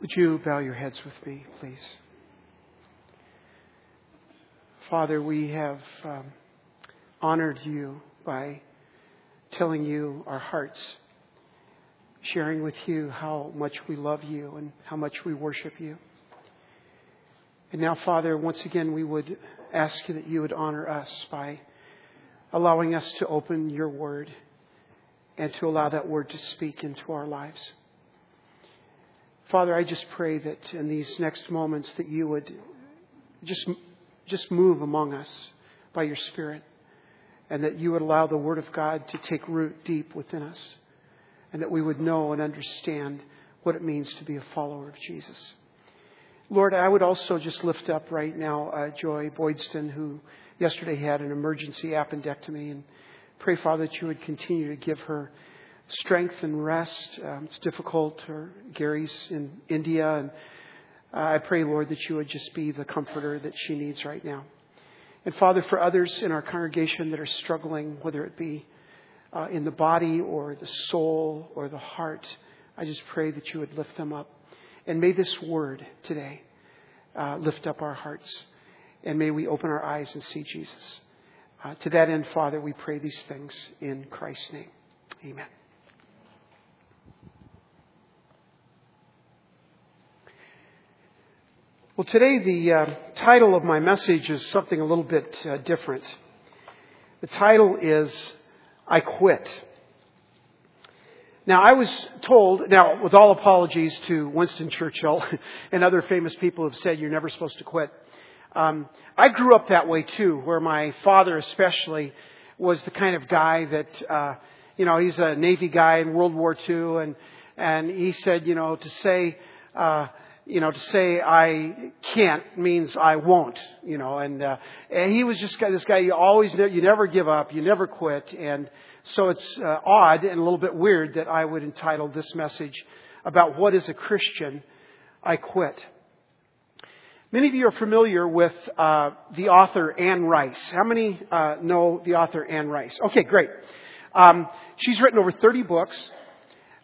Would you bow your heads with me, please? Father, we have um, honored you by telling you our hearts, sharing with you how much we love you and how much we worship you. And now, Father, once again, we would ask that you would honor us by allowing us to open your word and to allow that word to speak into our lives. Father, I just pray that in these next moments that you would just, just move among us by your Spirit and that you would allow the Word of God to take root deep within us and that we would know and understand what it means to be a follower of Jesus. Lord, I would also just lift up right now uh, Joy Boydston, who yesterday had an emergency appendectomy, and pray, Father, that you would continue to give her strength and rest. Um, it's difficult. Her, Gary's in India, and I pray, Lord, that you would just be the comforter that she needs right now. And Father, for others in our congregation that are struggling, whether it be uh, in the body or the soul or the heart, I just pray that you would lift them up. And may this word today uh, lift up our hearts. And may we open our eyes and see Jesus. Uh, to that end, Father, we pray these things in Christ's name. Amen. Well, today the uh, title of my message is something a little bit uh, different. The title is I Quit. Now, I was told, now, with all apologies to Winston Churchill and other famous people who have said you're never supposed to quit. Um, I grew up that way too, where my father especially was the kind of guy that, uh, you know, he's a Navy guy in World War II, and and he said, you know, to say, uh, you know, to say I can't means I won't, you know, and uh, and he was just this guy. You always, you never give up, you never quit, and so it's uh, odd and a little bit weird that I would entitle this message about what is a Christian, I quit. Many of you are familiar with uh, the author Anne Rice. How many uh, know the author Anne Rice? Okay, great. Um, she's written over 30 books.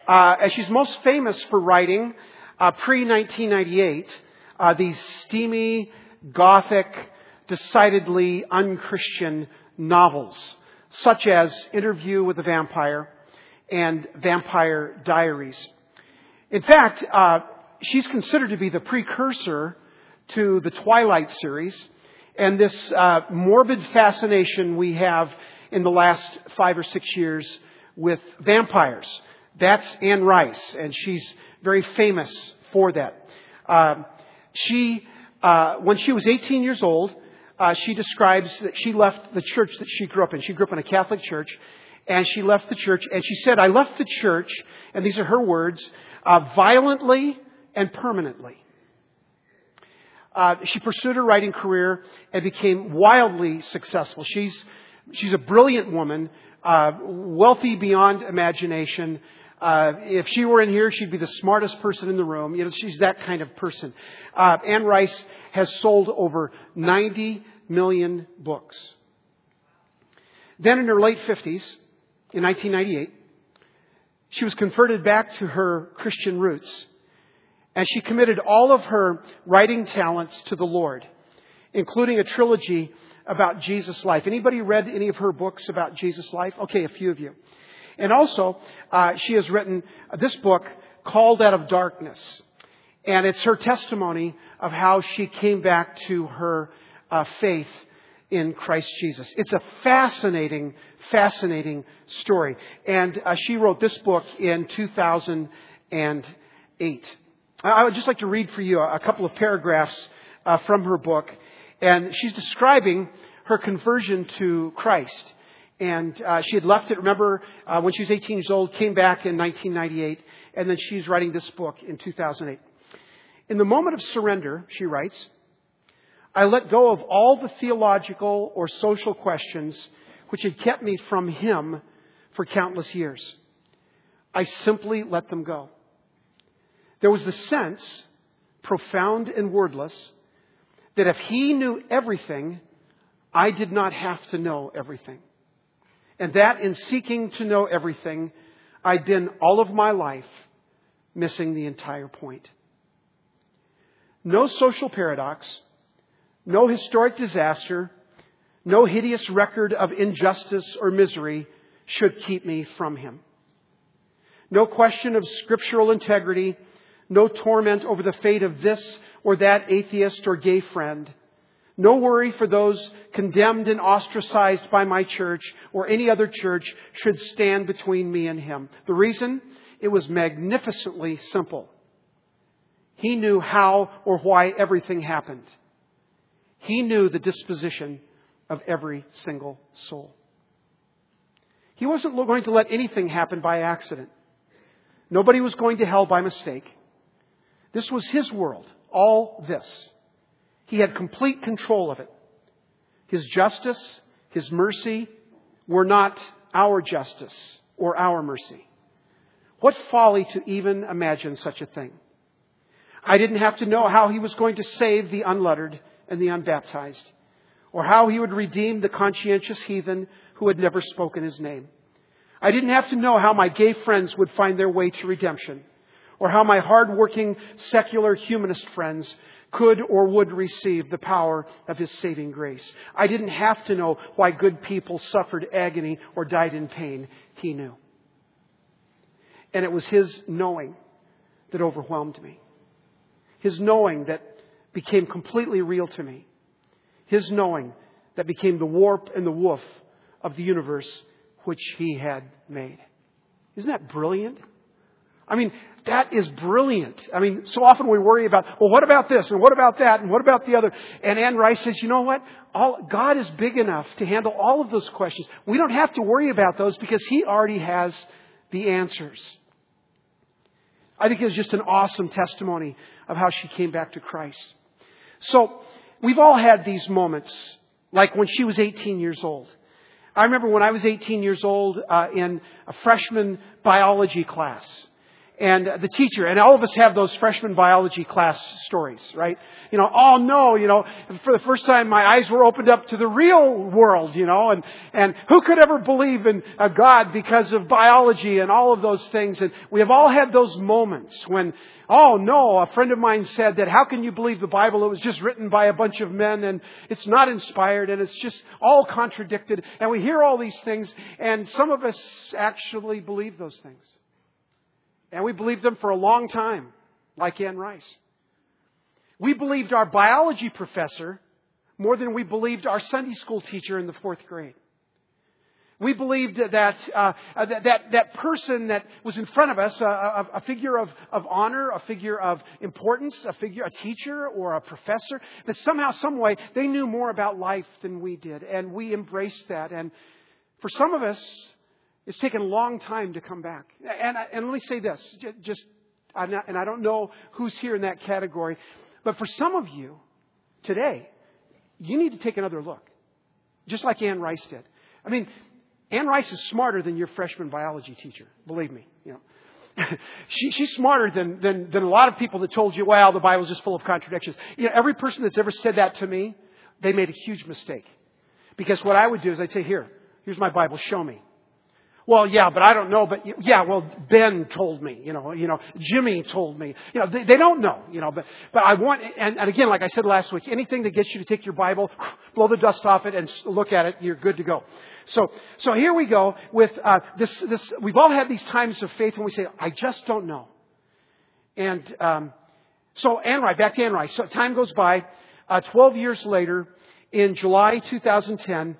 Uh, and she's most famous for writing uh, pre 1998 uh, these steamy, gothic, decidedly unchristian novels such as Interview with a Vampire and Vampire Diaries. In fact, uh, she's considered to be the precursor to the Twilight series and this uh, morbid fascination we have in the last five or six years with vampires. That's Anne Rice, and she's very famous for that. Uh, she, uh, when she was 18 years old, uh, she describes that she left the church that she grew up in. She grew up in a Catholic church, and she left the church, and she said, I left the church, and these are her words, uh, violently and permanently. Uh, she pursued her writing career and became wildly successful. She's, she's a brilliant woman, uh, wealthy beyond imagination. Uh, if she were in here, she'd be the smartest person in the room. You know, she's that kind of person. Uh, Anne Rice has sold over 90 million books. Then in her late 50s, in 1998, she was converted back to her Christian roots. And she committed all of her writing talents to the Lord, including a trilogy about Jesus' life. Anybody read any of her books about Jesus' life? Okay, a few of you. And also, uh, she has written this book called Out of Darkness. And it's her testimony of how she came back to her uh, faith in Christ Jesus. It's a fascinating, fascinating story. And uh, she wrote this book in 2008. I would just like to read for you a, couple of paragraphs uh, from her book. And she's describing her conversion to Christ. And uh, she had left it, remember, uh, when she was 18 years old, came back in 1998, and then she's writing this book in 2008. In the moment of surrender, she writes, I let go of all the theological or social questions which had kept me from Him for countless years. I simply let them go. There was the sense, profound and wordless, that if He knew everything, I did not have to know everything. And that in seeking to know everything, I'd been all of my life missing the entire point. no social paradox, no historic disaster, no hideous record of injustice or misery should keep me from him. No question of scriptural integrity, no torment over the fate of this or that atheist or gay friend. No worry for those condemned and ostracized by my church or any other church should stand between me and him. The reason? It was magnificently simple. He knew how or why everything happened. He knew the disposition of every single soul. He wasn't going to let anything happen by accident. Nobody was going to hell by mistake. This was his world, all this. He had complete control of it. His justice, his mercy were not our justice or our mercy. What folly to even imagine such a thing. I didn't have to know how he was going to save the unlettered and the unbaptized, or how he would redeem the conscientious heathen who had never spoken his name. I didn't have to know how my gay friends would find their way to redemption, or how my hard-working secular humanist friends could or would receive the power of His saving grace. I didn't have to know why good people suffered agony or died in pain. He knew. And it was His knowing that overwhelmed me. His knowing that became completely real to me. His knowing that became the warp and the woof of the universe which He had made. Isn't that brilliant? I mean, that is brilliant. I mean, so often we worry about, well, what about this and what about that and what about the other? And Anne Rice says, you know what? All, God is big enough to handle all of those questions. We don't have to worry about those because He already has the answers. I think it was just an awesome testimony of how she came back to Christ. So, we've all had these moments, like when she was 18 years old. I remember when I was 18 years old uh, in a freshman biology class and the teacher, and all of us have those freshman biology class stories, right? You know, oh no, you know, for the first time my eyes were opened up to the real world, you know, and, and who could ever believe in a God because of biology and all of those things? And we have all had those moments when, oh no, a friend of mine said that how can you believe the Bible? It was just written by a bunch of men and it's not inspired and it's just all contradicted. And we hear all these things and some of us actually believe those things. And we believed them for a long time, like Anne Rice. We believed our biology professor more than we believed our Sunday school teacher in the fourth grade. We believed that, uh, uh that, that, that, person that was in front of us, a, a, a figure of, of honor, a figure of importance, a figure, a teacher or a professor, that somehow, some way, they knew more about life than we did. And we embraced that. And for some of us, it's taken a long time to come back. And, and let me say this, just, and I don't know who's here in that category, but for some of you today, you need to take another look. Just like Anne Rice did. I mean, Anne Rice is smarter than your freshman biology teacher. Believe me. You know, she, she's smarter than, than, than a lot of people that told you, well, the Bible's just full of contradictions. You know, every person that's ever said that to me, they made a huge mistake. Because what I would do is I'd say, here, here's my Bible, show me. Well, yeah, but I don't know. But yeah, well, Ben told me. You know, you know, Jimmy told me. You know, they, they don't know. You know, but but I want. And, and again, like I said last week, anything that gets you to take your Bible, blow the dust off it, and look at it, you're good to go. So so here we go with uh, this. This we've all had these times of faith when we say, I just don't know. And um, so Anne Rice, back to Anne Rice. So time goes by. Uh, Twelve years later, in July 2010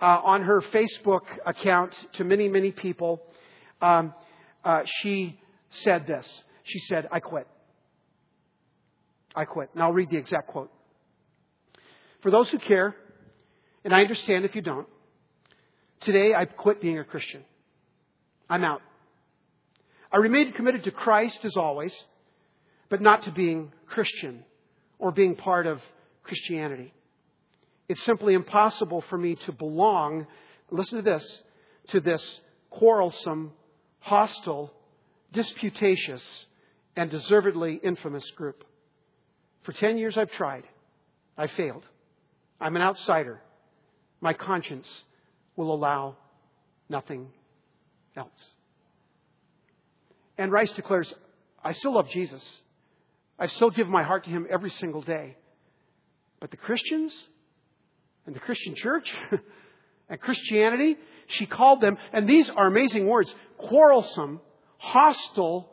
uh, on her Facebook account to many, many people, um, uh, she said this. She said, I quit. I quit. And I'll read the exact quote. For those who care, and I understand if you don't, today I quit being a Christian. I'm out. I remain committed to Christ as always, but not to being Christian or being part of Christianity. It's simply impossible for me to belong, listen to this, to this quarrelsome, hostile, disputatious, and deservedly infamous group. For 10 years I've tried. I failed. I'm an outsider. My conscience will allow nothing else. Anne Rice declares, I still love Jesus. I still give my heart to Him every single day. But the Christians and the Christian church and Christianity, she called them, and these are amazing words, quarrelsome, hostile,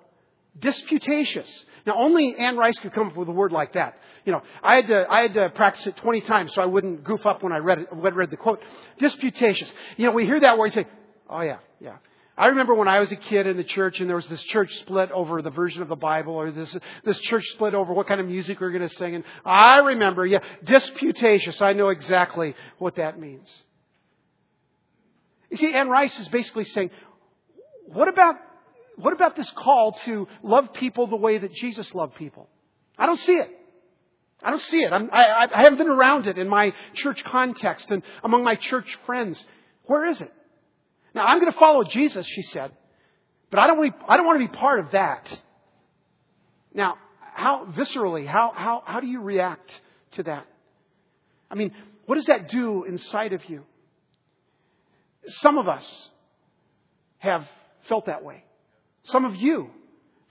disputatious. Now, only Anne Rice could come up with a word like that. You know, I had to, I had to practice it 20 times so I wouldn't goof up when I read it, when I read the quote. Disputatious. You know, we hear that word and say, oh yeah, yeah. I remember when I was a kid in the church and there was this church split over the version of the Bible or this, this church split over what kind of music we are going to sing. And I remember, yeah, disputatious. I know exactly what that means. You see, Anne Rice is basically saying, what about, what about this call to love people the way that Jesus loved people? I don't see it. I don't see it. I, I haven't been around it in my church context and among my church friends. Where is it? Now, I'm going to follow Jesus, she said, but I don't, want to, I don't want to be part of that. Now, how viscerally, how, how, how do you react to that? I mean, what does that do inside of you? Some of us have felt that way. Some of you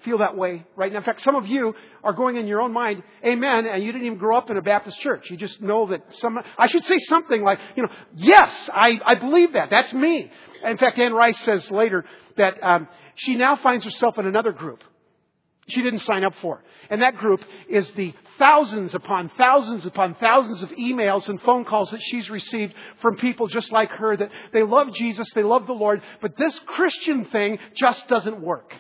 feel that way right now. In fact, some of you are going in your own mind, amen, and you didn't even grow up in a Baptist church. You just know that some, I should say something like, you know, yes, I, I believe that. That's me. In fact, Anne Rice says later that um, she now finds herself in another group she didn't sign up for. And that group is the thousands upon thousands upon thousands of emails and phone calls that she's received from people just like her that they love Jesus, they love the Lord, but this Christian thing just doesn't work.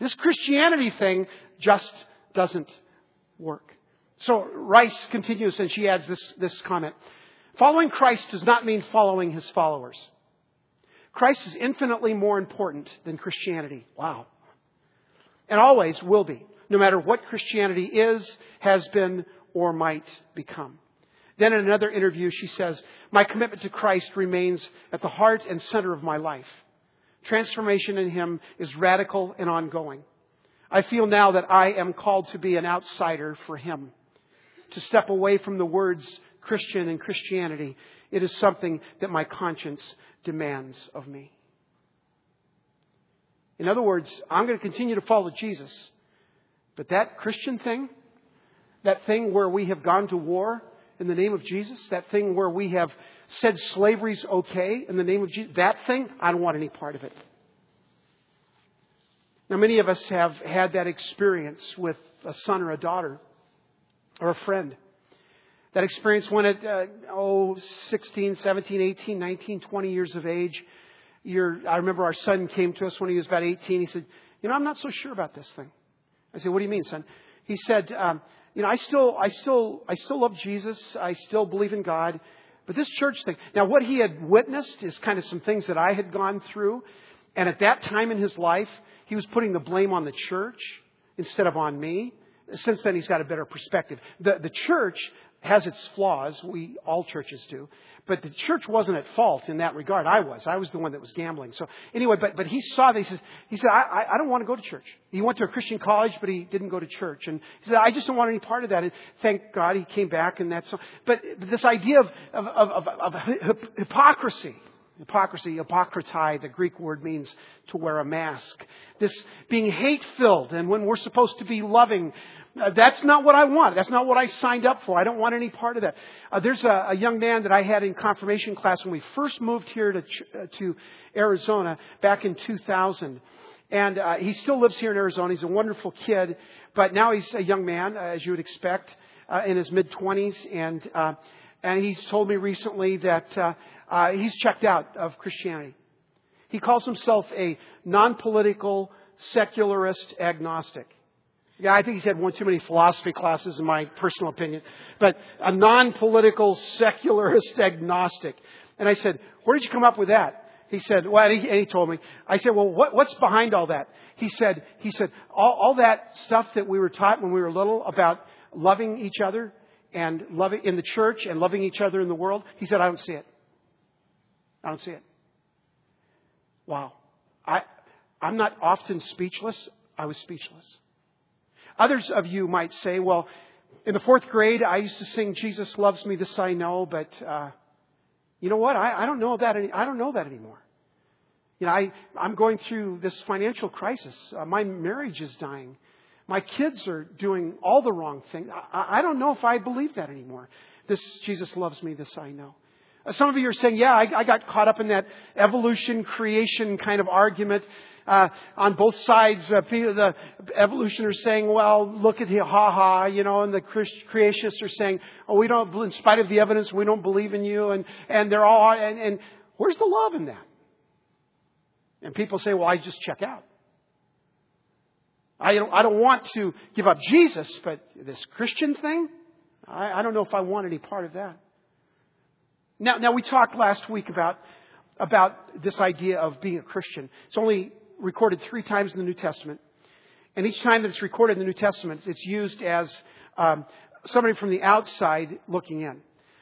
This Christianity thing just doesn't work. So Rice continues and she adds this, this comment. Following Christ does not mean following his followers. Christ is infinitely more important than Christianity. Wow. And always will be, no matter what Christianity is, has been, or might become. Then in another interview, she says, My commitment to Christ remains at the heart and center of my life. Transformation in Him is radical and ongoing. I feel now that I am called to be an outsider for Him, to step away from the words Christian and Christianity. It is something that my conscience demands of me. In other words, I'm going to continue to follow Jesus. But that Christian thing, that thing where we have gone to war in the name of Jesus, that thing where we have said slavery's okay in the name of Jesus, that thing, I don't want any part of it. Now, many of us have had that experience with a son or a daughter or a friend. That experience when at, uh, oh, 16, 17, 18, 19, 20 years of age, you're, I remember our son came to us when he was about 18. He said, You know, I'm not so sure about this thing. I said, What do you mean, son? He said, um, You know, I still, I, still, I still love Jesus. I still believe in God. But this church thing. Now, what he had witnessed is kind of some things that I had gone through. And at that time in his life, he was putting the blame on the church instead of on me. Since then, he's got a better perspective. The, the church has its flaws. We, all churches do. But the church wasn't at fault in that regard. I was. I was the one that was gambling. So anyway, but, but he saw this. He says, he said, I, I don't want to go to church. He went to a Christian college, but he didn't go to church. And he said, I just don't want any part of that. And thank God he came back and that's so. But this idea of, of, of, of, of hypocrisy, Hypocrisy, hypocritai, the Greek word means to wear a mask. This being hate filled, and when we're supposed to be loving, that's not what I want. That's not what I signed up for. I don't want any part of that. Uh, there's a, a, young man that I had in confirmation class when we first moved here to, uh, to Arizona back in 2000. And uh, he still lives here in Arizona. He's a wonderful kid, but now he's a young man, uh, as you would expect, uh, in his mid 20s. And and he's told me recently that he's checked out of Christianity. He calls himself a non-political secularist agnostic. Yeah, I think he's had one too many philosophy classes, in my personal opinion. But a non-political, secularist agnostic. And I said, where did you come up with that? He said, well, and he, and he told me. I said, well, what, what's behind all that? He said, he said, all, all that stuff that we were taught when we were little about loving each other and loving in the church and loving each other in the world. He said, I don't see it. I don't see it. Wow. I, I'm not often speechless. I was speechless. Others of you might say, well, in the fourth grade, I used to sing Jesus loves me, this I know, but, uh, you know what? I, I don't know that, any, I don't know that anymore. You know, I, I'm going through this financial crisis. Uh, my marriage is dying. My kids are doing all the wrong things. I, I don't know if I believe that anymore. This Jesus loves me, this I know. Uh, some of you are saying, yeah, I, I got caught up in that evolution, creation kind of argument. Uh, on both sides, uh, the evolutionists are saying, well, look at here, ha ha, you know, and the creationists are saying, oh, we don't, in spite of the evidence, we don't believe in you, and, and they're all, and, and where's the love in that? And people say, well, I just check out. I don't, I don't want to give up Jesus, but this Christian thing, I, I don't know if I want any part of that. Now, now we talked last week about, about this idea of being a Christian. It's only recorded three times in the New Testament. And each time that it's recorded in the New Testament, it's used as um, somebody from the outside looking in.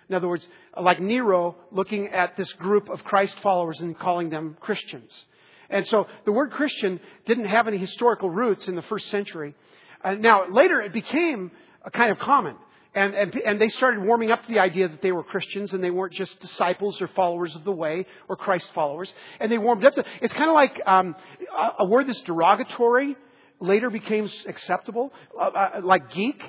In other words, like Nero looking at this group of Christ followers and calling them Christians. And so the word Christian didn't have any historical roots in the first century. Uh, now, later it became a kind of common. And, and, and they started warming up to the idea that they were Christians and they weren't just disciples or followers of the way or Christ followers. And they warmed up to It's kind of like um, a, a word that's derogatory later became acceptable, uh, uh, like geek.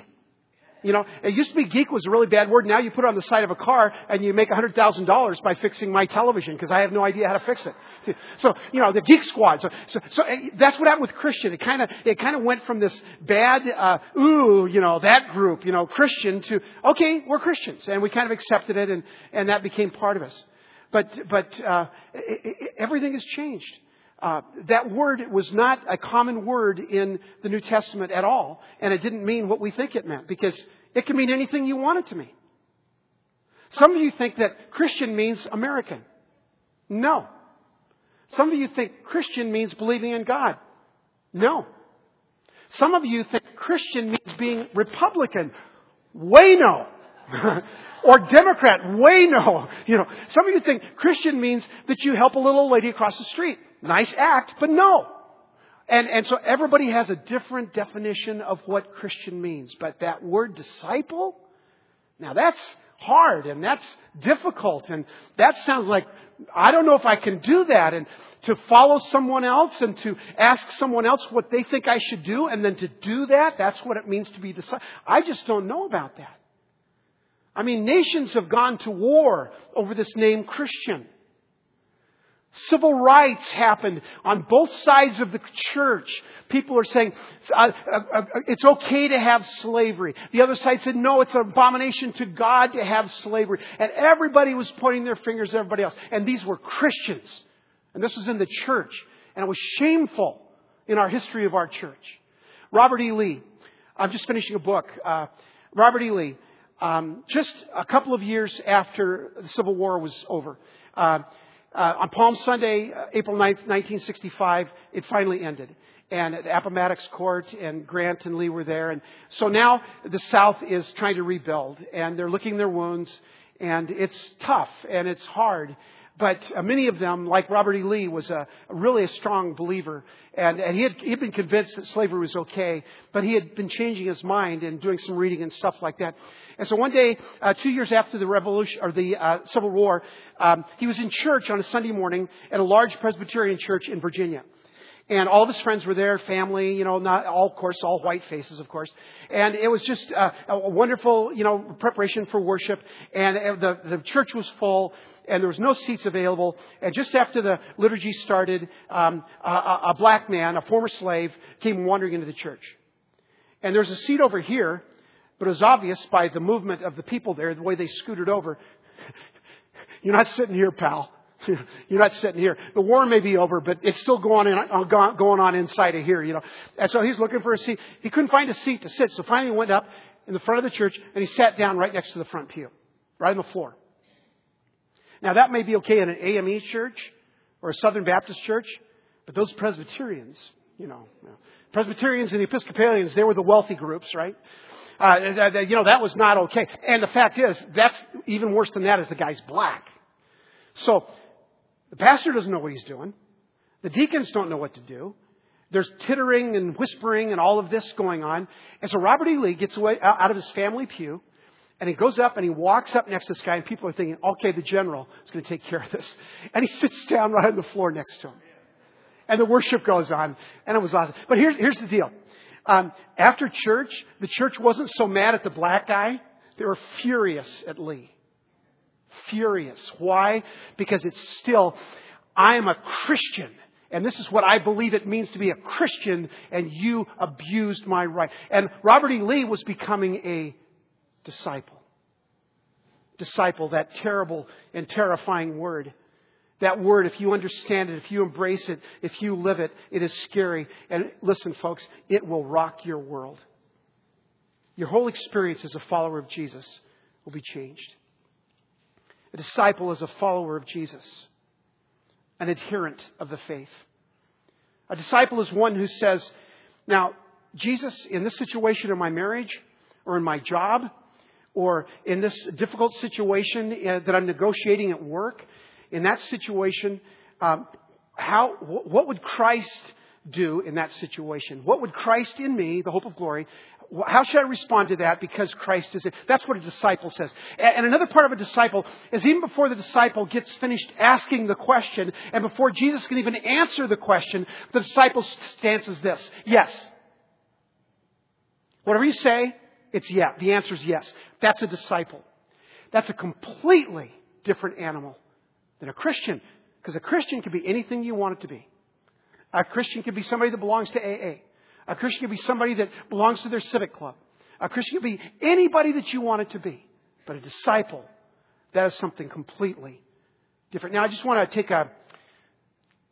You know, it used to be geek was a really bad word. Now you put it on the side of a car and you make $100,000 by fixing my television because I have no idea how to fix it. So, you know, the geek squad. So, so, so eh, that's what happened with Christian. It kind of, it kind of went from this bad, uh, ooh, you know, that group, you know, Christian to, okay, we're Christians. And we kind of accepted it and, and that became part of us. But, but, uh, it, it, everything has changed. Uh, that word was not a common word in the New Testament at all, and it didn't mean what we think it meant because it can mean anything you want it to mean. Some of you think that Christian means American. No. Some of you think Christian means believing in God. No. Some of you think Christian means being Republican. Way no. or Democrat. Way no. You know, some of you think Christian means that you help a little lady across the street. Nice act, but no. And, and so everybody has a different definition of what Christian means. But that word disciple, now that's hard and that's difficult and that sounds like I don't know if I can do that and to follow someone else and to ask someone else what they think I should do and then to do that, that's what it means to be disciple. I just don't know about that. I mean, nations have gone to war over this name Christian. Civil rights happened on both sides of the church. People are saying uh, uh, uh, it's okay to have slavery. The other side said no, it's an abomination to God to have slavery. And everybody was pointing their fingers at everybody else. And these were Christians. And this was in the church. And it was shameful in our history of our church. Robert E. Lee. I'm just finishing a book. Uh, Robert E. Lee. Um, just a couple of years after the Civil War was over. Uh, on Palm Sunday, uh, April 9th, 1965, it finally ended. And at Appomattox Court and Grant and Lee were there. And so now the South is trying to rebuild and they're licking their wounds and it's tough and it's hard. But uh, many of them, like Robert E. Lee, was a, really a strong believer, and, and he, had, he had been convinced that slavery was okay, but he had been changing his mind and doing some reading and stuff like that. And so one day, uh, two years after the revolution or the uh, Civil War, um, he was in church on a Sunday morning at a large Presbyterian church in Virginia. And all of his friends were there, family, you know, not all, of course, all white faces, of course. And it was just uh, a wonderful, you know, preparation for worship. And the, the church was full, and there was no seats available. And just after the liturgy started, um, a, a black man, a former slave, came wandering into the church. And there's a seat over here, but it was obvious by the movement of the people there, the way they scooted over. You're not sitting here, pal. You're not sitting here. The war may be over, but it's still going on, uh, going on inside of here, you know. And so he's looking for a seat. He couldn't find a seat to sit, so finally he went up in the front of the church and he sat down right next to the front pew, right on the floor. Now that may be okay in an AME church or a Southern Baptist church, but those Presbyterians, you know, Presbyterians and the Episcopalians, they were the wealthy groups, right? Uh, you know, that was not okay. And the fact is, that's even worse than that is the guy's black. So, the pastor doesn't know what he's doing. The deacons don't know what to do. There's tittering and whispering and all of this going on. And so Robert E. Lee gets away out of his family pew and he goes up and he walks up next to this guy and people are thinking, okay, the general is going to take care of this. And he sits down right on the floor next to him. And the worship goes on and it was awesome. But here's, here's the deal. Um, after church, the church wasn't so mad at the black guy. They were furious at Lee. Furious. Why? Because it's still, I am a Christian. And this is what I believe it means to be a Christian, and you abused my right. And Robert E. Lee was becoming a disciple. Disciple, that terrible and terrifying word. That word, if you understand it, if you embrace it, if you live it, it is scary. And listen, folks, it will rock your world. Your whole experience as a follower of Jesus will be changed. A disciple is a follower of Jesus, an adherent of the faith. A disciple is one who says, Now, Jesus, in this situation in my marriage, or in my job, or in this difficult situation uh, that I'm negotiating at work, in that situation, um, how, what would Christ do in that situation? What would Christ in me, the hope of glory, how should I respond to that? Because Christ is it. That's what a disciple says. And another part of a disciple is even before the disciple gets finished asking the question, and before Jesus can even answer the question, the disciple's stance is this yes. Whatever you say, it's yeah. The answer is yes. That's a disciple. That's a completely different animal than a Christian. Because a Christian can be anything you want it to be. A Christian can be somebody that belongs to AA. A Christian can be somebody that belongs to their civic club. A Christian can be anybody that you want it to be. But a disciple, that is something completely different. Now, I just want to take a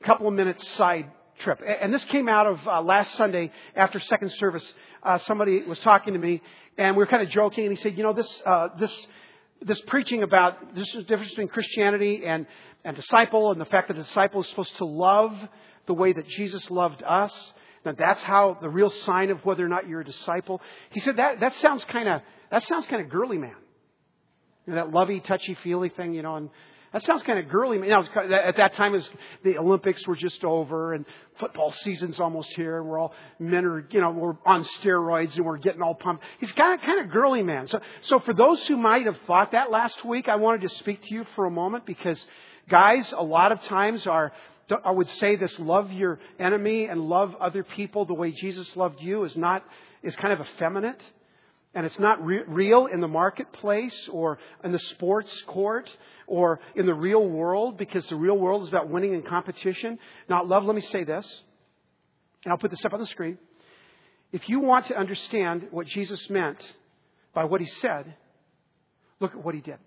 couple of minutes side trip. And this came out of uh, last Sunday after second service. Uh, somebody was talking to me, and we were kind of joking, and he said, "You know, this uh, this this preaching about this is the difference between Christianity and and disciple, and the fact that a disciple is supposed to love the way that Jesus loved us." That that's how the real sign of whether or not you're a disciple. He said that that sounds kind of that sounds kind of girly, man. You know, that lovey, touchy, feely thing, you know, and that sounds kind of girly. You know, at that time, was, the Olympics were just over, and football season's almost here. And we're all men are, you know, we're on steroids, and we're getting all pumped. He's kind of, kind of girly, man. So, so for those who might have thought that last week, I wanted to speak to you for a moment because, guys, a lot of times our I would say this love your enemy and love other people the way Jesus loved you is not, is kind of effeminate. And it's not re- real in the marketplace or in the sports court or in the real world because the real world is about winning in competition. Not love, let me say this, and I'll put this up on the screen. If you want to understand what Jesus meant by what he said, look at what he did.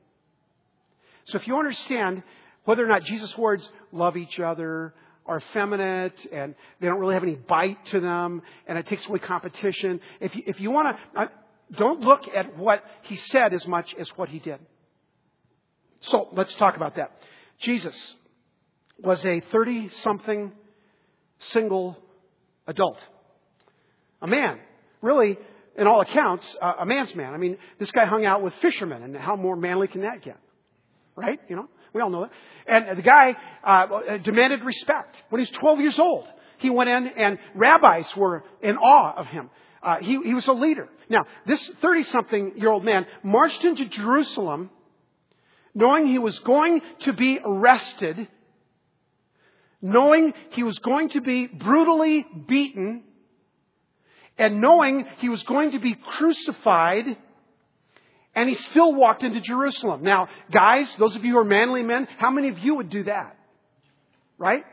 So if you understand whether or not Jesus' words love each other, are effeminate, and they don't really have any bite to them, and it takes away competition. If you, if you want to, uh, don't look at what he said as much as what he did. So let's talk about that. Jesus was a 30 something single adult. A man. Really, in all accounts, a man's man. I mean, this guy hung out with fishermen, and how more manly can that get? Right? You know? We all know that. And the guy uh, demanded respect. When he was 12 years old, he went in and rabbis were in awe of him. Uh, he, he was a leader. Now, this 30 something year old man marched into Jerusalem knowing he was going to be arrested, knowing he was going to be brutally beaten, and knowing he was going to be crucified and he still walked into Jerusalem. Now, guys, those of you who are manly men, how many of you would do that? Right?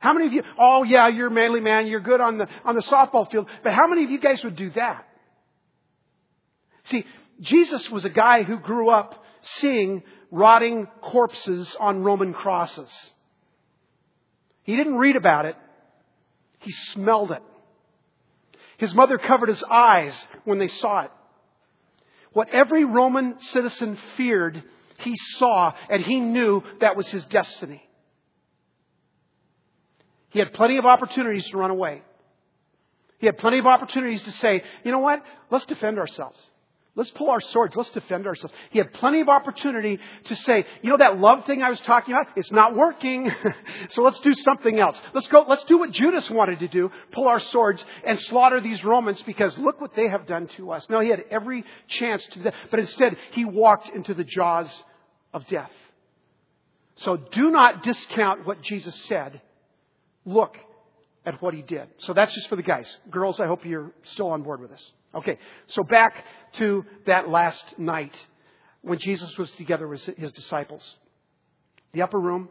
How many of you, oh yeah, you're a manly man, you're good on the, on the softball field, but how many of you guys would do that? See, Jesus was a guy who grew up seeing rotting corpses on Roman crosses. He didn't read about it. He smelled it. His mother covered his eyes when they saw it. What every Roman citizen feared, he saw, and he knew that was his destiny. He had plenty of opportunities to run away. He had plenty of opportunities to say, you know what? Let's defend ourselves. Let's pull our swords. Let's defend ourselves. He had plenty of opportunity to say, you know, that love thing I was talking about, it's not working. so let's do something else. Let's go, let's do what Judas wanted to do, pull our swords and slaughter these Romans because look what they have done to us. No, he had every chance to do that. But instead, he walked into the jaws of death. So do not discount what Jesus said. Look at what he did. So that's just for the guys. Girls, I hope you're still on board with this. Okay, so back to that last night when Jesus was together with his disciples. The upper room,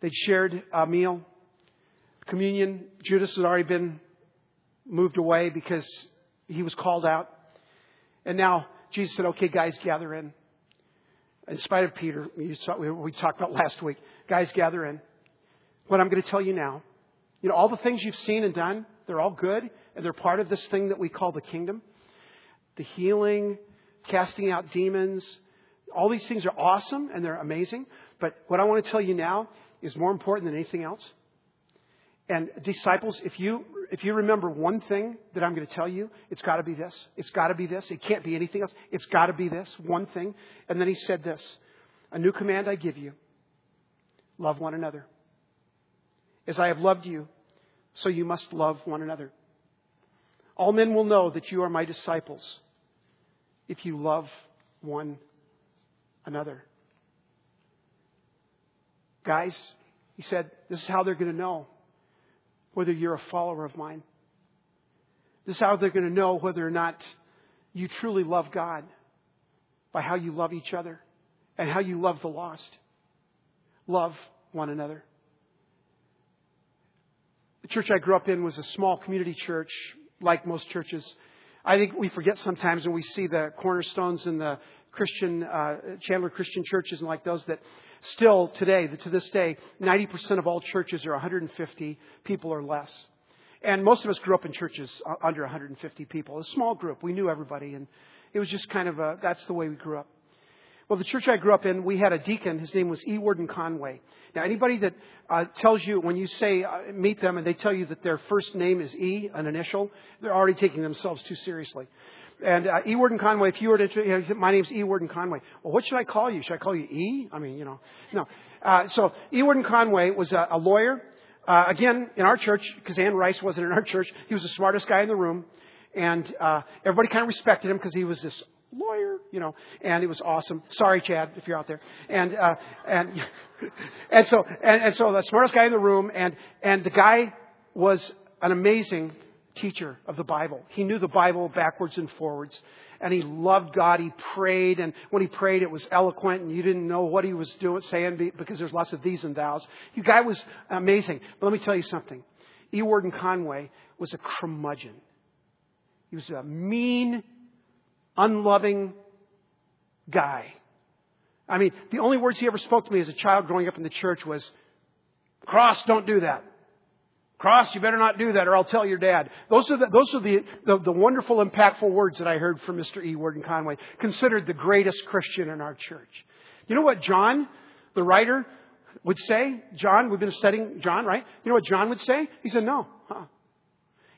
they'd shared a meal, communion. Judas had already been moved away because he was called out. And now Jesus said, okay, guys, gather in. In spite of Peter, we talked about last week, guys, gather in. What I'm going to tell you now, you know, all the things you've seen and done, they're all good, and they're part of this thing that we call the kingdom. The healing, casting out demons, all these things are awesome and they're amazing. But what I want to tell you now is more important than anything else. And disciples, if you if you remember one thing that I'm going to tell you, it's got to be this. It's got to be this. It can't be anything else. It's got to be this one thing. And then he said this: "A new command I give you: love one another. As I have loved you, so you must love one another. All men will know that you are my disciples if you love one another." Guys, he said, this is how they're going to know whether you're a follower of mine. This is how they're going to know whether or not you truly love God by how you love each other and how you love the lost. Love one another. The church I grew up in was a small community church, like most churches. I think we forget sometimes when we see the cornerstones in the Christian, uh, Chandler Christian churches and like those that Still today, to this day, 90% of all churches are 150 people or less. And most of us grew up in churches under 150 people. A small group. We knew everybody and it was just kind of a, that's the way we grew up. Well, the church I grew up in, we had a deacon. His name was E. Warden Conway. Now, anybody that uh, tells you when you say uh, meet them and they tell you that their first name is E, an initial, they're already taking themselves too seriously. And uh, E. Warden Conway, if you were to, you know, said, my name's E. Warden Conway. Well, what should I call you? Should I call you E? I mean, you know, no. Uh, so E. Warden Conway was a, a lawyer. Uh, again, in our church, because Anne Rice wasn't in our church, he was the smartest guy in the room. And uh, everybody kind of respected him because he was this lawyer, you know, and it was awesome. Sorry, Chad, if you're out there. And uh, and and so and, and so the smartest guy in the room, and and the guy was an amazing teacher of the Bible. He knew the Bible backwards and forwards. And he loved God. He prayed. And when he prayed, it was eloquent. And you didn't know what he was doing, saying because there's lots of these and thous. The guy was amazing. But let me tell you something. E. Warden Conway was a curmudgeon. He was a mean, unloving guy. I mean, the only words he ever spoke to me as a child growing up in the church was, Cross, don't do that. Cross, you better not do that or I'll tell your dad. Those are the, those are the, the, the wonderful, impactful words that I heard from Mr. E. Warden Conway, considered the greatest Christian in our church. You know what John, the writer, would say? John, we've been studying John, right? You know what John would say? He said, no. Huh.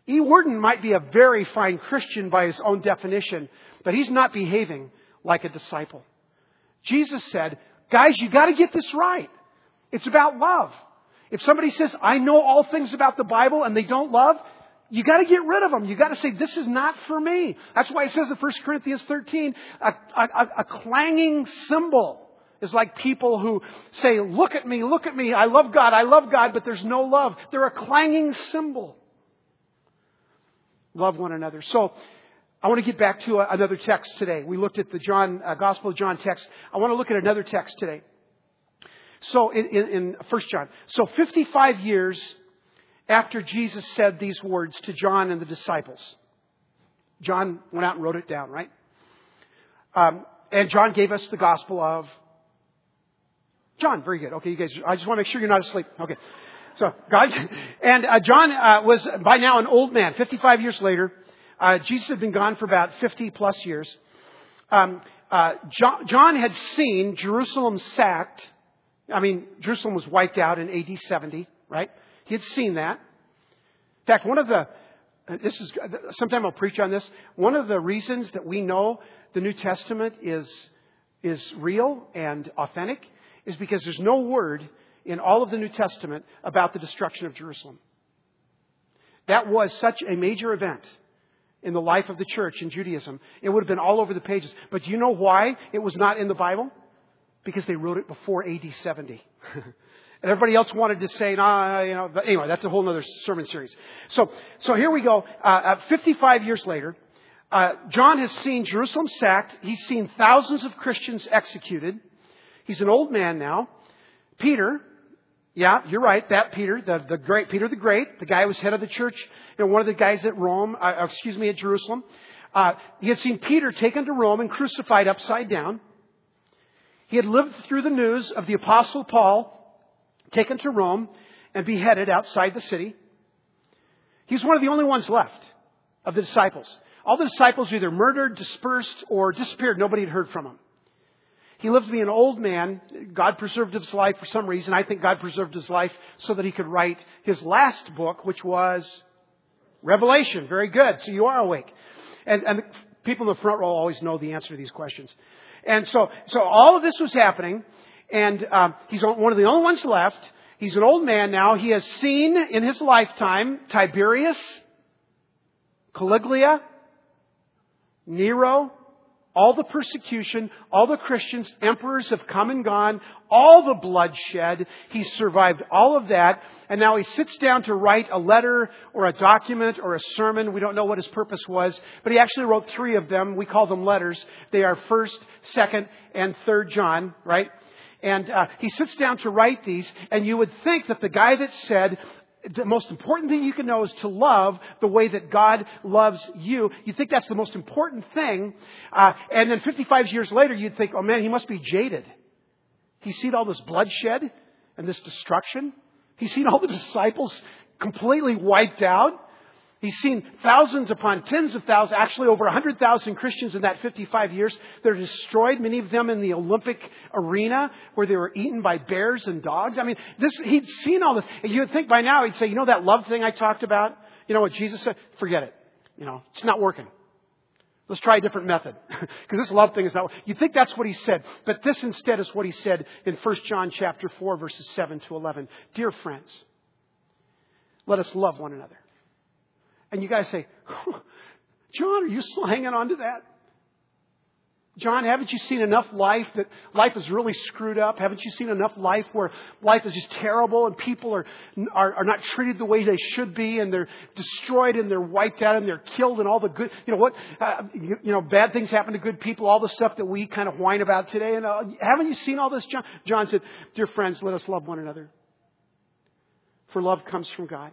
E. Warden might be a very fine Christian by his own definition, but he's not behaving like a disciple. Jesus said, guys, you gotta get this right. It's about love. If somebody says, I know all things about the Bible and they don't love, you got to get rid of them. You got to say, this is not for me. That's why it says in 1 Corinthians 13, a, a, a clanging cymbal is like people who say, look at me, look at me, I love God, I love God, but there's no love. They're a clanging cymbal. Love one another. So, I want to get back to another text today. We looked at the John, uh, Gospel of John text. I want to look at another text today. So in, in, in 1 John. So 55 years after Jesus said these words to John and the disciples, John went out and wrote it down, right? Um, and John gave us the gospel of John. Very good. Okay, you guys, I just want to make sure you're not asleep. Okay. So, God, and uh, John uh, was by now an old man. 55 years later, uh, Jesus had been gone for about 50 plus years. Um, uh, John, John had seen Jerusalem sacked I mean, Jerusalem was wiped out in AD 70, right? He had seen that. In fact, one of the, this is, sometime I'll preach on this. One of the reasons that we know the New Testament is, is real and authentic is because there's no word in all of the New Testament about the destruction of Jerusalem. That was such a major event in the life of the church in Judaism. It would have been all over the pages. But do you know why it was not in the Bible? because they wrote it before AD 70. And everybody else wanted to say, nah, you know, but anyway, that's a whole other sermon series. So, so here we go. Uh, uh, 55 years later, uh, John has seen Jerusalem sacked. He's seen thousands of Christians executed. He's an old man now. Peter, yeah, you're right. That Peter, the, the great Peter the Great, the guy who was head of the church, you know, one of the guys at Rome, uh, excuse me, at Jerusalem. Uh, he had seen Peter taken to Rome and crucified upside down. He had lived through the news of the apostle Paul taken to Rome and beheaded outside the city. He was one of the only ones left of the disciples. All the disciples were either murdered, dispersed, or disappeared. Nobody had heard from him. He lived to be an old man. God preserved his life for some reason. I think God preserved his life so that he could write his last book, which was Revelation. Very good. So you are awake. And, and people in the front row always know the answer to these questions. And so, so all of this was happening, and um, he's one of the only ones left. He's an old man now. He has seen in his lifetime Tiberius, Caligula, Nero, all the persecution, all the Christians, emperors have come and gone, all the bloodshed. He's survived all of that. And now he sits down to write a letter or a document or a sermon. We don't know what his purpose was, but he actually wrote three of them. We call them letters. They are 1st, 2nd, and 3rd John, right? And uh, he sits down to write these, and you would think that the guy that said, the most important thing you can know is to love the way that God loves you. You think that's the most important thing. Uh, and then 55 years later, you'd think, oh man, he must be jaded. He's seen all this bloodshed and this destruction. He's seen all the disciples completely wiped out. He's seen thousands upon tens of thousands, actually over 100,000 Christians in that 55 years. They're destroyed, many of them in the Olympic arena where they were eaten by bears and dogs. I mean, this, he'd seen all this. And you'd think by now he'd say, you know that love thing I talked about? You know what Jesus said? Forget it. You know, it's not working. Let's try a different method. Because this love thing is not, you think that's what he said. But this instead is what he said in 1 John chapter 4 verses 7 to 11. Dear friends, let us love one another. And you guys say, John, are you still hanging on to that? John, haven't you seen enough life that life is really screwed up? Haven't you seen enough life where life is just terrible and people are, are, are not treated the way they should be and they're destroyed and they're wiped out and they're killed and all the good, you know what, uh, you, you, know, bad things happen to good people, all the stuff that we kind of whine about today. And uh, haven't you seen all this, John? John said, dear friends, let us love one another. For love comes from God.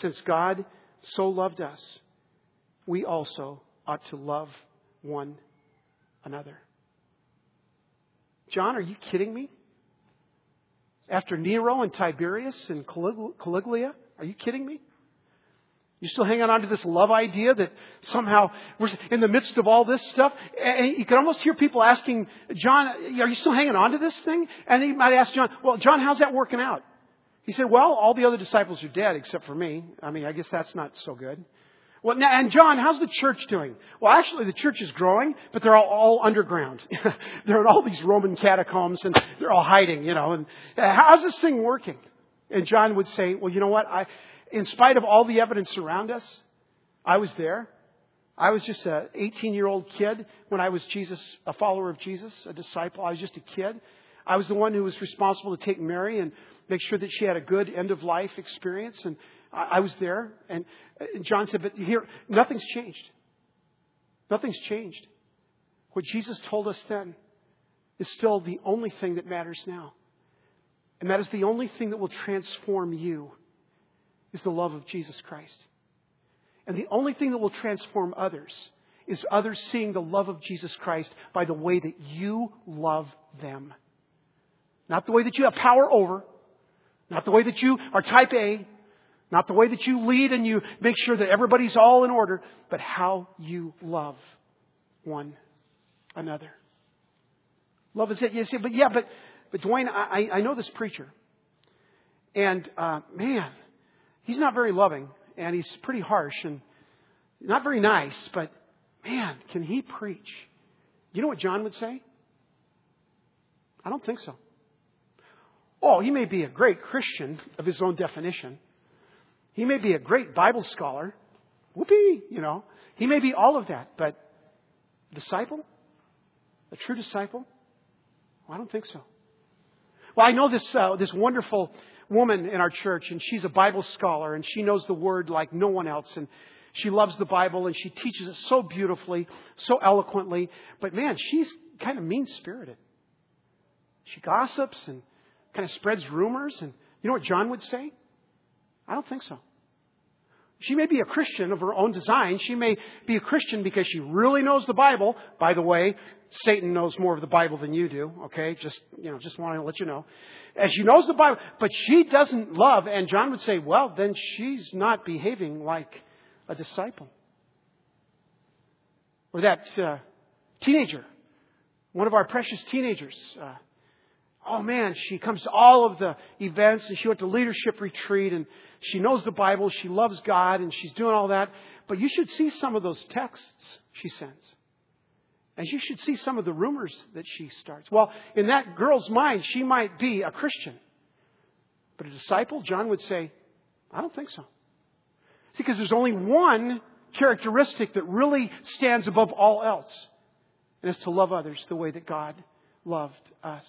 since God so loved us, we also ought to love one another. John, are you kidding me? After Nero and Tiberius and Caligula, are you kidding me? You still hanging on to this love idea that somehow we're in the midst of all this stuff? And you can almost hear people asking, John, are you still hanging on to this thing? And he might ask John, well, John, how's that working out? He said, Well, all the other disciples are dead except for me. I mean, I guess that's not so good. Well, now, and John, how's the church doing? Well, actually, the church is growing, but they're all, all underground. they're in all these Roman catacombs, and they're all hiding, you know. And uh, how's this thing working? And John would say, Well, you know what? I, in spite of all the evidence around us, I was there. I was just an 18 year old kid when I was Jesus, a follower of Jesus, a disciple. I was just a kid. I was the one who was responsible to take Mary and make sure that she had a good end of life experience. And I, was there. And John said, But here, nothing's changed. Nothing's changed. What Jesus told us then is still the only thing that matters now. And that is the only thing that will transform you is the love of Jesus Christ. And the only thing that will transform others is others seeing the love of Jesus Christ by the way that you love them. Not the way that you have power over, not the way that you are type A, not the way that you lead and you make sure that everybody's all in order, but how you love one another. Love is it. You say, but yeah, but But Dwayne, I, I know this preacher. And, uh, man, he's not very loving and he's pretty harsh and not very nice, but man, can he preach? You know what John would say? I don't think so. Oh, he may be a great Christian of his own definition. He may be a great Bible scholar. Whoopee, you know. He may be all of that, but disciple? A true disciple? Well, I don't think so. Well, I know this, uh, this wonderful woman in our church, and she's a Bible scholar, and she knows the Word like no one else, and she loves the Bible, and she teaches it so beautifully, so eloquently. But man, she's kind of mean spirited. She gossips and kind of spreads rumors, and you know what John would say? I don't think so. She may be a Christian of her own design. She may be a Christian because she really knows the Bible. By the way, Satan knows more of the Bible than you do, okay? Just, you know, just want to let you know. And she knows the Bible, but she doesn't love, and John would say, well, then she's not behaving like a disciple. Or that uh, teenager, one of our precious teenagers, uh, oh man, she comes to all of the events and she went to leadership retreat and she knows the Bible, she loves God, and she's doing all that. But you should see some of those texts she sends. And you should see some of the rumors that she starts. Well, in that girl's mind, she might be a Christian. But a disciple, John would say, I don't think so. See, because there's only one characteristic that really stands above all else, and it's to love others the way that God loved us.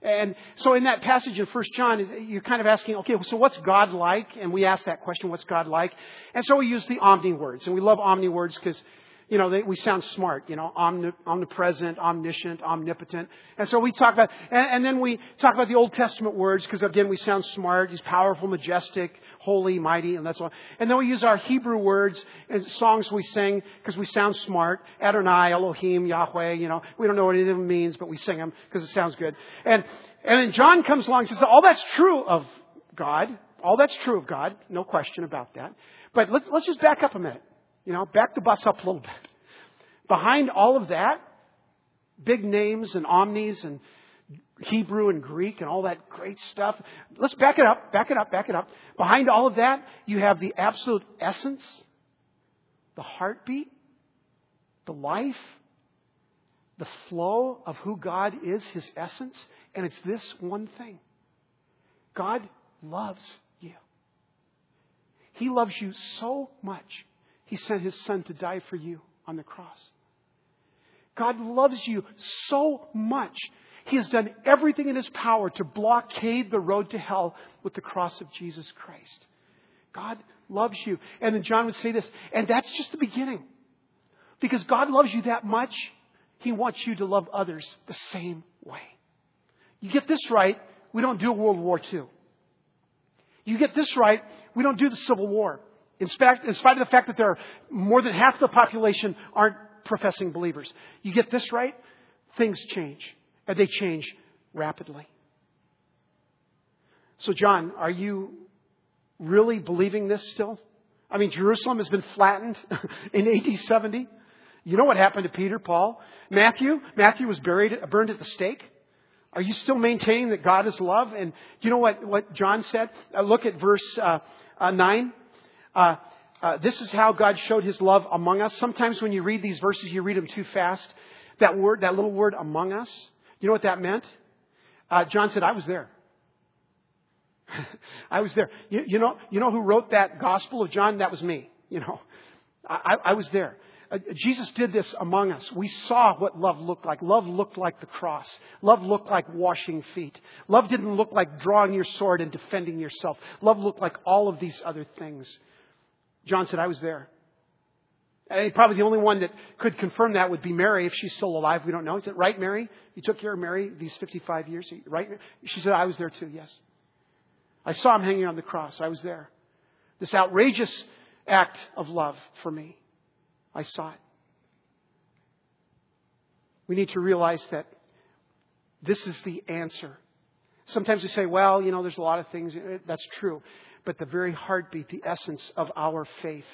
And so in that passage in 1 John, you're kind of asking, okay, so what's God like? And we ask that question, what's God like? And so we use the omni words. And we love omni words because, you know, they, we sound smart, you know, omnipresent, omniscient, omnipotent. And so we talk about, and, and then we talk about the Old Testament words because again, we sound smart. He's powerful, majestic, holy, mighty, and that's all. And then we use our Hebrew words and songs we sing because we sound smart. Adonai, Elohim, Yahweh, you know, we don't know what any of them means, but we sing them because it sounds good. And, and then John comes along and says, all that's true of God. All that's true of God. No question about that. But let's, let's just back up a minute. You know, back the bus up a little bit. Behind all of that, big names and omnis and Hebrew and Greek and all that great stuff. Let's back it up, back it up, back it up. Behind all of that, you have the absolute essence, the heartbeat, the life, the flow of who God is, His essence, and it's this one thing God loves you. He loves you so much, He sent His Son to die for you on the cross. God loves you so much he has done everything in his power to blockade the road to hell with the cross of Jesus Christ. God loves you. And then John would say this, and that's just the beginning. Because God loves you that much, he wants you to love others the same way. You get this right, we don't do World War II. You get this right, we don't do the Civil War. In spite, in spite of the fact that there are more than half the population aren't professing believers. You get this right, things change. And they change rapidly. So, John, are you really believing this still? I mean, Jerusalem has been flattened in AD 70. You know what happened to Peter, Paul, Matthew? Matthew was buried, burned at the stake. Are you still maintaining that God is love? And you know what, what John said? Uh, look at verse uh, uh, 9. Uh, uh, this is how God showed his love among us. Sometimes when you read these verses, you read them too fast. That word, that little word among us, you know what that meant? Uh, John said, I was there. I was there. You, you, know, you know who wrote that Gospel of John? That was me. You know, I, I was there. Uh, Jesus did this among us. We saw what love looked like. Love looked like the cross. Love looked like washing feet. Love didn't look like drawing your sword and defending yourself. Love looked like all of these other things. John said, I was there. And probably the only one that could confirm that would be Mary if she's still alive. We don't know. Is it right, Mary? You took care of Mary these 55 years, right? She said, I was there too, yes. I saw him hanging on the cross. I was there. This outrageous act of love for me. I saw it. We need to realize that this is the answer. Sometimes we say, well, you know, there's a lot of things. That's true. But the very heartbeat, the essence of our faith,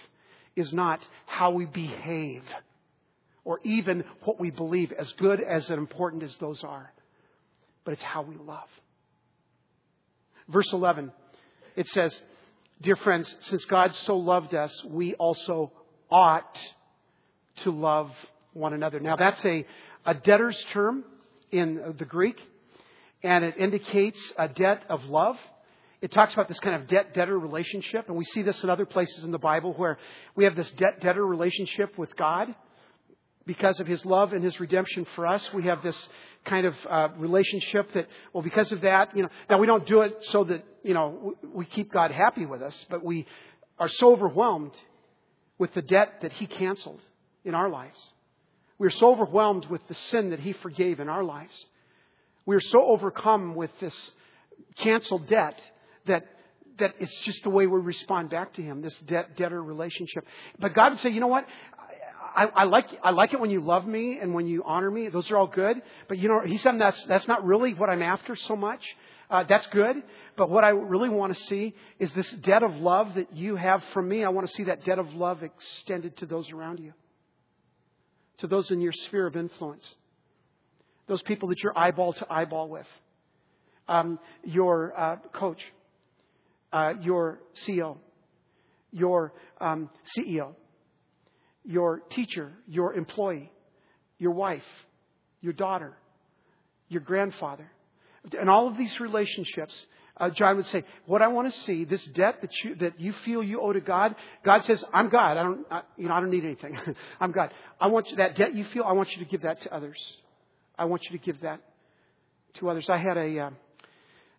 is not how we behave or even what we believe, as good as and important as those are. but it's how we love. Verse 11, it says, Dear friends, since God so loved us, we also ought to love one another. Now, that's a, a debtor's term in the Greek, and it indicates a debt of love. It talks about this kind of debt debtor relationship, and we see this in other places in the Bible where we have this debt debtor relationship with God because of his love and his redemption for us. We have this kind of uh, relationship that, well, because of that, you know, now we don't do it so that, you know, we keep God happy with us, but we are so overwhelmed with the debt that he canceled in our lives. We are so overwhelmed with the sin that he forgave in our lives. We are so overcome with this canceled debt that that it's just the way we respond back to him, this debt debtor relationship. But God would say, you know what? I, I, like I like it when you love me and when you honor me. Those are all good. But you know, he said that's that's not really what I'm after so much. Uh, that's good. But what I really want to see is this debt of love that you have from me. I want to see that debt of love extended to those around you, to those in your sphere of influence, those people that you're eyeball to eyeball with, um, your uh, coach, uh, your CEO, your um, CEO your teacher, your employee, your wife, your daughter, your grandfather. And all of these relationships, uh, John would say, what I want to see, this debt that you, that you feel you owe to God, God says, I'm God. I don't, I, you know, I don't need anything. I'm God. I want you, that debt you feel, I want you to give that to others. I want you to give that to others. I had a uh,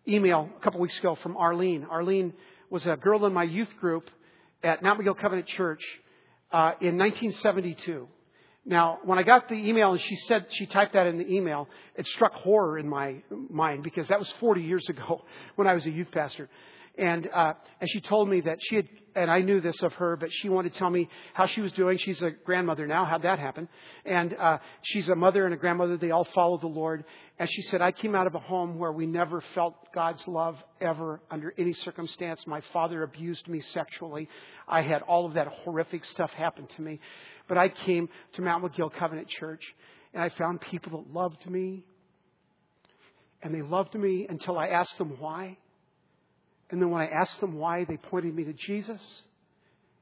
email a couple weeks ago from Arlene. Arlene was a girl in my youth group at Mount Miguel Covenant Church uh, in 1972. Now, when I got the email and she said she typed that in the email, it struck horror in my mind because that was 40 years ago when I was a youth pastor. And uh, and she told me that she had, and I knew this of her, but she wanted to tell me how she was doing. She's a grandmother now. How'd that happen? And uh, she's a mother and a grandmother. They all follow the Lord. And she said, I came out of a home where we never felt God's love ever under any circumstance. My father abused me sexually. I had all of that horrific stuff happen to me. But I came to Mount Miguel Covenant Church and I found people that loved me. And they loved me until I asked them why. And then when I asked them why, they pointed me to Jesus.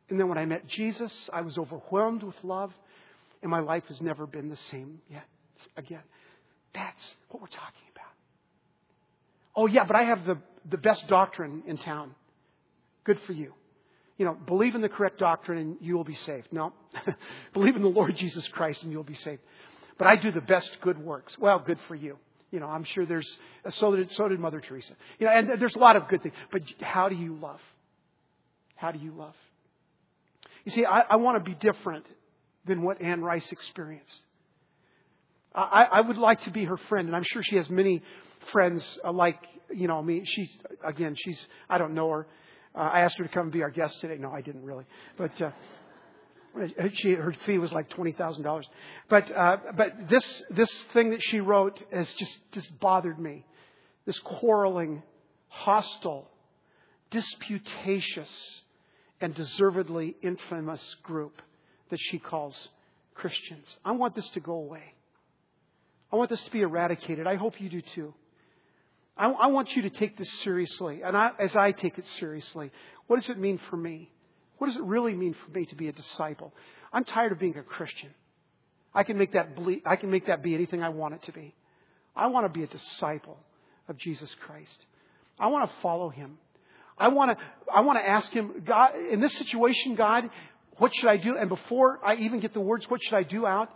And then when I met Jesus, I was overwhelmed with love. And my life has never been the same yet again. That's what we're talking about. Oh, yeah, but I have the, the best doctrine in town. Good for you. You know, believe in the correct doctrine and you will be saved. No. believe in the Lord Jesus Christ and you'll be saved. But I do the best good works. Well, good for you. You know, I'm sure there's, so did, so did Mother Teresa. You know, and there's a lot of good things. But how do you love? How do you love? You see, I, I want to be different than what Anne Rice experienced. I, I would like to be her friend, and I'm sure she has many friends uh, like, you know, me. She's, again, she's, I don't know her. Uh, I asked her to come and be our guest today. No, I didn't really. But, uh, she, her fee was like twenty thousand dollars, but uh, but this this thing that she wrote has just just bothered me. This quarreling, hostile, disputatious, and deservedly infamous group that she calls Christians. I want this to go away. I want this to be eradicated. I hope you do too. I, I want you to take this seriously, and I, as I take it seriously, what does it mean for me? What does it really mean for me to be a disciple? I'm tired of being a Christian. I can make that ble- I can make that be anything I want it to be. I want to be a disciple of Jesus Christ. I want to follow him. I want to I want to ask him, God, in this situation, God, what should I do? And before I even get the words, what should I do out?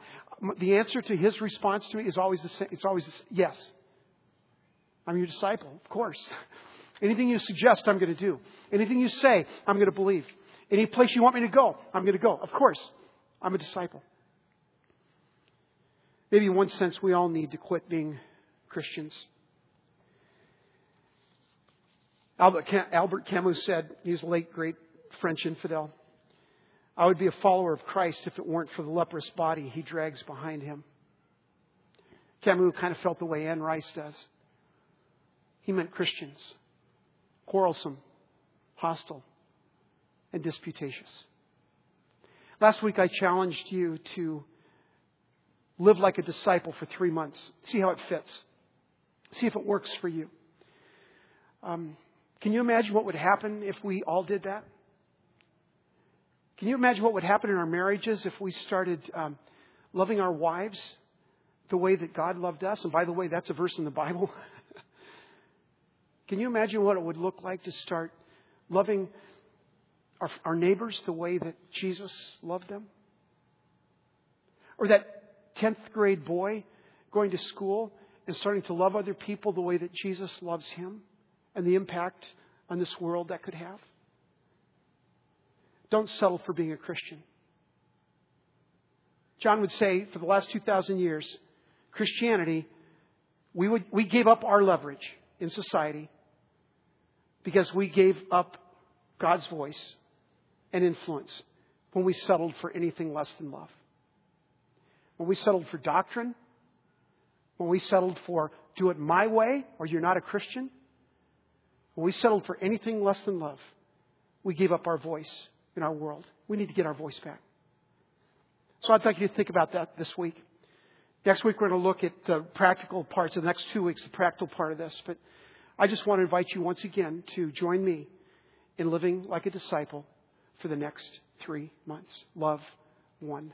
The answer to his response to me is always the same. It's always the, yes. I'm your disciple, of course. Anything you suggest, I'm going to do. Anything you say, I'm going to believe. Any place you want me to go, I'm going to go. Of course, I'm a disciple. Maybe in one sense, we all need to quit being Christians. Albert Camus said, he's a late great French infidel. I would be a follower of Christ if it weren't for the leprous body he drags behind him. Camus kind of felt the way Anne Rice does. He meant Christians, quarrelsome, hostile, and disputatious. Last week I challenged you to live like a disciple for three months. See how it fits. See if it works for you. Um, can you imagine what would happen if we all did that? Can you imagine what would happen in our marriages if we started um, loving our wives the way that God loved us? And by the way, that's a verse in the Bible. Can you imagine what it would look like to start loving our, our neighbors the way that Jesus loved them? Or that 10th grade boy going to school and starting to love other people the way that Jesus loves him and the impact on this world that could have? Don't settle for being a Christian. John would say, for the last 2,000 years, Christianity, we, would, we gave up our leverage in society because we gave up God's voice and influence when we settled for anything less than love. When we settled for doctrine, when we settled for do it my way or you're not a Christian, when we settled for anything less than love, we gave up our voice in our world. We need to get our voice back. So I'd like you to think about that this week. Next week, we're going to look at the practical parts. of the next two weeks, the practical part of this. But I just want to invite you once again to join me in living like a disciple for the next three months. Love one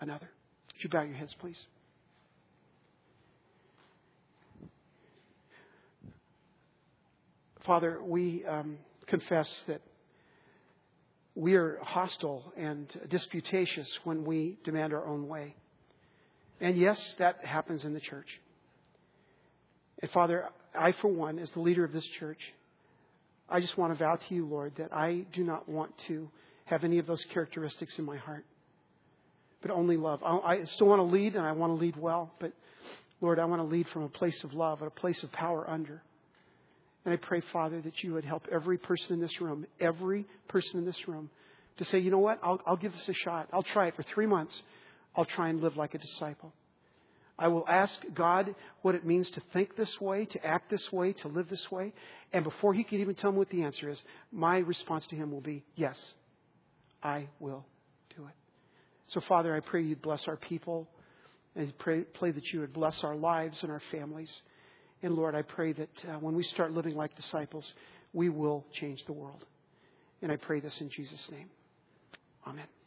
another. Would you bow your heads, please? Father, we um, confess that we are hostile and disputatious when we demand our own way. And yes, that happens in the church. And Father, I, for one, as the leader of this church, I just want to vow to you, Lord, that I do not want to have any of those characteristics in my heart, but only love. I still want to lead, and I want to lead well, but Lord, I want to lead from a place of love, a place of power under. And I pray, Father, that you would help every person in this room, every person in this room, to say, you know what, I'll, I'll give this a shot. I'll try it for three months. I'll try and live like a disciple. I will ask God what it means to think this way, to act this way, to live this way. And before He can even tell me what the answer is, my response to Him will be, yes, I will do it. So, Father, I pray you'd bless our people and pray, pray that you would bless our lives and our families. And Lord, I pray that uh, when we start living like disciples, we will change the world. And I pray this in Jesus' name. Amen.